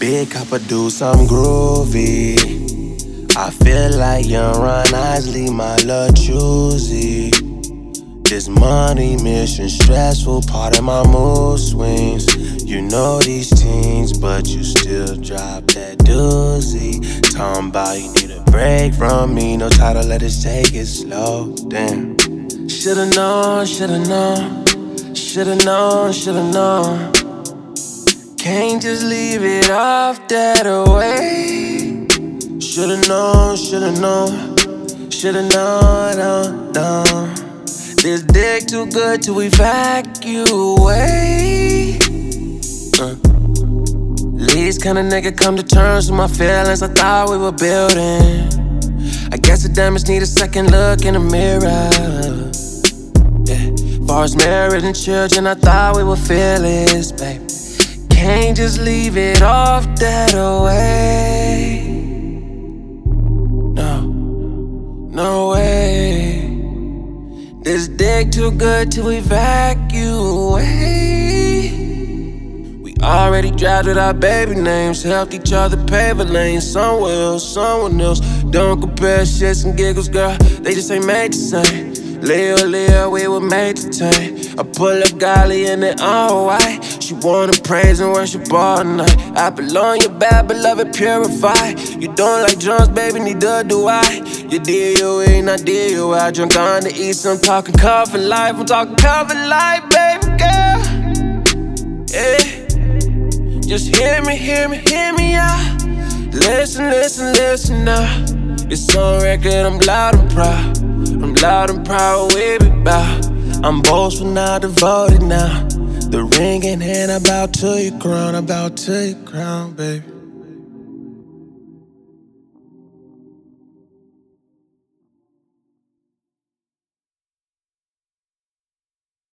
Big copper do something groovy. I feel like young Ron Isley, my love choosy. This money mission stressful, part of my mood swings. You know these teens, but you still drop that doozy. Talking about you need a break from me, no title, let us take it slow. Damn. Should've known, should've known, should've known, should've known. Can't just leave it off that way. Should've known, should've known, should've known, known, known. This dick too good to evacuate. Uh. Least kind of nigga come to terms with my feelings I thought we were building. I guess the damage need a second look in the mirror. Yeah. Far as marriage and children, I thought we were fearless, babe can't just leave it off that way. No, no way. This dick too good to evacuate. We already drafted our baby names, helped each other pave a lane. Somewhere else, someone else. Don't compare shits and giggles, girl. They just ain't made the same. Leo, Leo, we were made to take. I pull up golly in it all white. She wanna praise and worship all night. I belong your bad, beloved, purify. You don't like drums, baby, neither do I. You DOA, not DOI. Drunk on the east, I'm talking cover life. I'm talking cover life, baby girl. Yeah. Just hear me, hear me, hear me out. Listen, listen, listen now. It's on record, I'm loud and proud. I'm loud and proud, we be bout. I'm boastful now, devoted now. The ring in hand, about to your crown, about to your crown, baby.